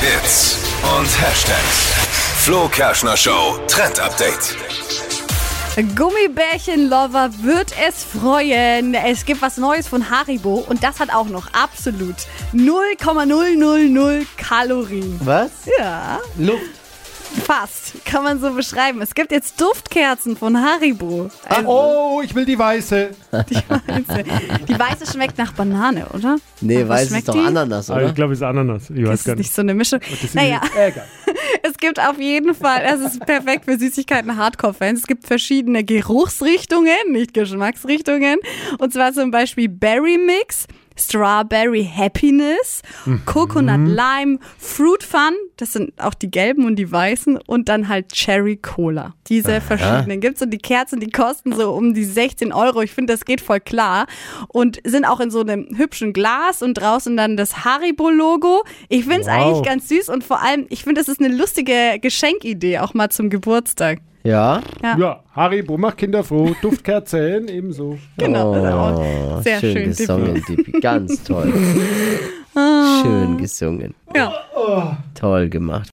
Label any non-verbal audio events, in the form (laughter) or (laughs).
Hits und Hashtags. Flo Kerschner Show Trend Update. Gummibärchen-Lover wird es freuen. Es gibt was Neues von Haribo und das hat auch noch absolut 0,000 Kalorien. Was? Ja, Luft. Fast. Kann man so beschreiben. Es gibt jetzt Duftkerzen von Haribo. Also, Oh, ich will die weiße. (laughs) die, weiße. die weiße schmeckt nach Banane, oder? Nee, Aber weiß ist schmeckt doch die? Ananas, oder? ich glaube, es ist Ananas. Ich Das weiß ist gar nicht. nicht so eine Mischung. Das Naja, (laughs) es gibt auf jeden Fall, es ist perfekt für Süßigkeiten Hardcore-Fans. Es gibt verschiedene Geruchsrichtungen, nicht Geschmacksrichtungen. Und zwar zum Beispiel Berry Mix. Strawberry Happiness, Coconut Lime, Fruit Fun, das sind auch die gelben und die weißen und dann halt Cherry Cola. Diese verschiedenen gibt's und die Kerzen, die kosten so um die 16 Euro. Ich finde, das geht voll klar und sind auch in so einem hübschen Glas und draußen dann das Haribo-Logo. Ich finde es Wow. eigentlich ganz süß und vor allem, ich finde, es ist eine lustige Geschenkidee, auch mal zum Geburtstag. Ja. Ja, Ja, Haribo macht Kinder froh. Duftkerzen (laughs) ebenso. genau. Oh, sehr schön, schön. gesungen, Dippi. Ganz toll. (laughs) schön gesungen. Ja. Toll gemacht.